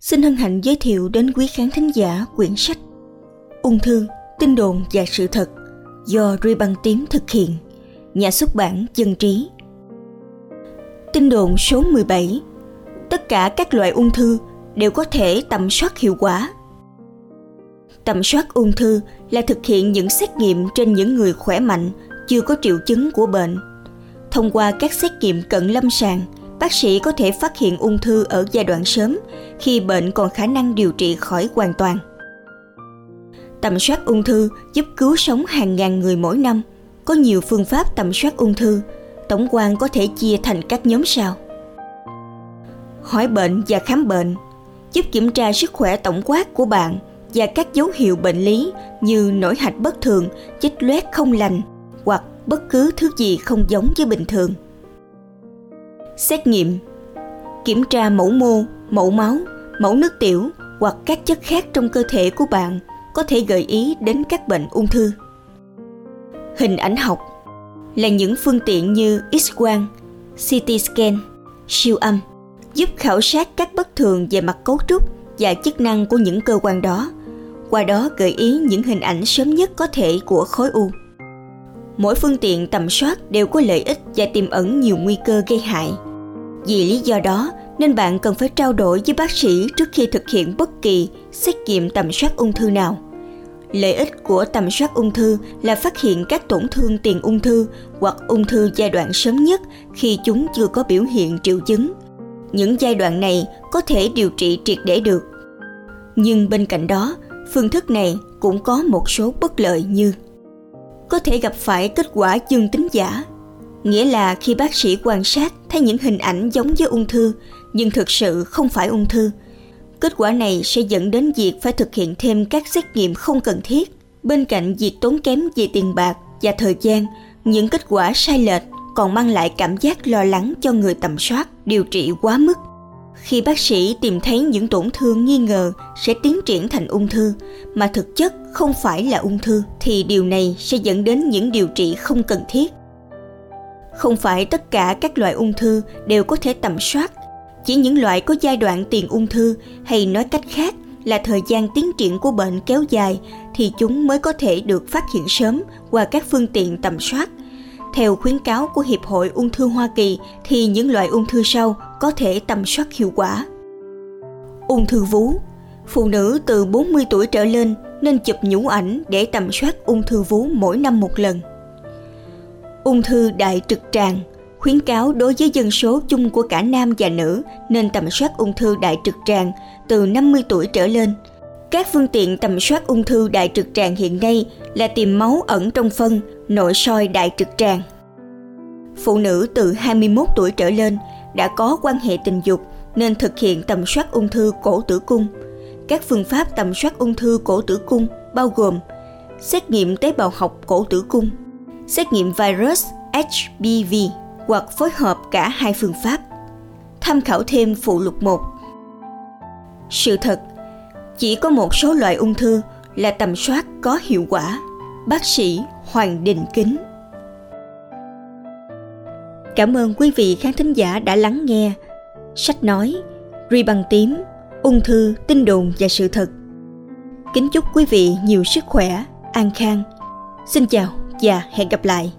xin hân hạnh giới thiệu đến quý khán thính giả quyển sách Ung thư, tin đồn và sự thật do Ruy Băng Tím thực hiện, nhà xuất bản Dân Trí. Tin đồn số 17 Tất cả các loại ung thư đều có thể tầm soát hiệu quả. Tầm soát ung thư là thực hiện những xét nghiệm trên những người khỏe mạnh chưa có triệu chứng của bệnh. Thông qua các xét nghiệm cận lâm sàng, bác sĩ có thể phát hiện ung thư ở giai đoạn sớm khi bệnh còn khả năng điều trị khỏi hoàn toàn. Tầm soát ung thư giúp cứu sống hàng ngàn người mỗi năm. Có nhiều phương pháp tầm soát ung thư, tổng quan có thể chia thành các nhóm sau. Hỏi bệnh và khám bệnh giúp kiểm tra sức khỏe tổng quát của bạn và các dấu hiệu bệnh lý như nổi hạch bất thường, chích loét không lành hoặc bất cứ thứ gì không giống với bình thường. Xét nghiệm Kiểm tra mẫu mô, mẫu máu, mẫu nước tiểu hoặc các chất khác trong cơ thể của bạn có thể gợi ý đến các bệnh ung thư. Hình ảnh học là những phương tiện như X-quang, CT scan, siêu âm giúp khảo sát các bất thường về mặt cấu trúc và chức năng của những cơ quan đó, qua đó gợi ý những hình ảnh sớm nhất có thể của khối u. Mỗi phương tiện tầm soát đều có lợi ích và tiềm ẩn nhiều nguy cơ gây hại. Vì lý do đó, nên bạn cần phải trao đổi với bác sĩ trước khi thực hiện bất kỳ xét nghiệm tầm soát ung thư nào. Lợi ích của tầm soát ung thư là phát hiện các tổn thương tiền ung thư hoặc ung thư giai đoạn sớm nhất khi chúng chưa có biểu hiện triệu chứng. Những giai đoạn này có thể điều trị triệt để được. Nhưng bên cạnh đó, phương thức này cũng có một số bất lợi như có thể gặp phải kết quả dương tính giả nghĩa là khi bác sĩ quan sát thấy những hình ảnh giống với ung thư, nhưng thực sự không phải ung thư. Kết quả này sẽ dẫn đến việc phải thực hiện thêm các xét nghiệm không cần thiết. Bên cạnh việc tốn kém về tiền bạc và thời gian, những kết quả sai lệch còn mang lại cảm giác lo lắng cho người tầm soát, điều trị quá mức. Khi bác sĩ tìm thấy những tổn thương nghi ngờ sẽ tiến triển thành ung thư, mà thực chất không phải là ung thư, thì điều này sẽ dẫn đến những điều trị không cần thiết không phải tất cả các loại ung thư đều có thể tầm soát chỉ những loại có giai đoạn tiền ung thư hay nói cách khác là thời gian tiến triển của bệnh kéo dài thì chúng mới có thể được phát hiện sớm qua các phương tiện tầm soát. Theo khuyến cáo của Hiệp hội Ung thư Hoa Kỳ thì những loại ung thư sau có thể tầm soát hiệu quả. Ung thư vú Phụ nữ từ 40 tuổi trở lên nên chụp nhũ ảnh để tầm soát ung thư vú mỗi năm một lần. Ung thư đại trực tràng khuyến cáo đối với dân số chung của cả nam và nữ nên tầm soát ung thư đại trực tràng từ 50 tuổi trở lên. Các phương tiện tầm soát ung thư đại trực tràng hiện nay là tìm máu ẩn trong phân, nội soi đại trực tràng. Phụ nữ từ 21 tuổi trở lên đã có quan hệ tình dục nên thực hiện tầm soát ung thư cổ tử cung. Các phương pháp tầm soát ung thư cổ tử cung bao gồm xét nghiệm tế bào học cổ tử cung, xét nghiệm virus HPV hoặc phối hợp cả hai phương pháp. Tham khảo thêm phụ lục 1. Sự thật, chỉ có một số loại ung thư là tầm soát có hiệu quả. Bác sĩ Hoàng Đình Kính Cảm ơn quý vị khán thính giả đã lắng nghe sách nói Ri bằng tím, ung thư, tin đồn và sự thật. Kính chúc quý vị nhiều sức khỏe, an khang. Xin chào và hẹn gặp lại.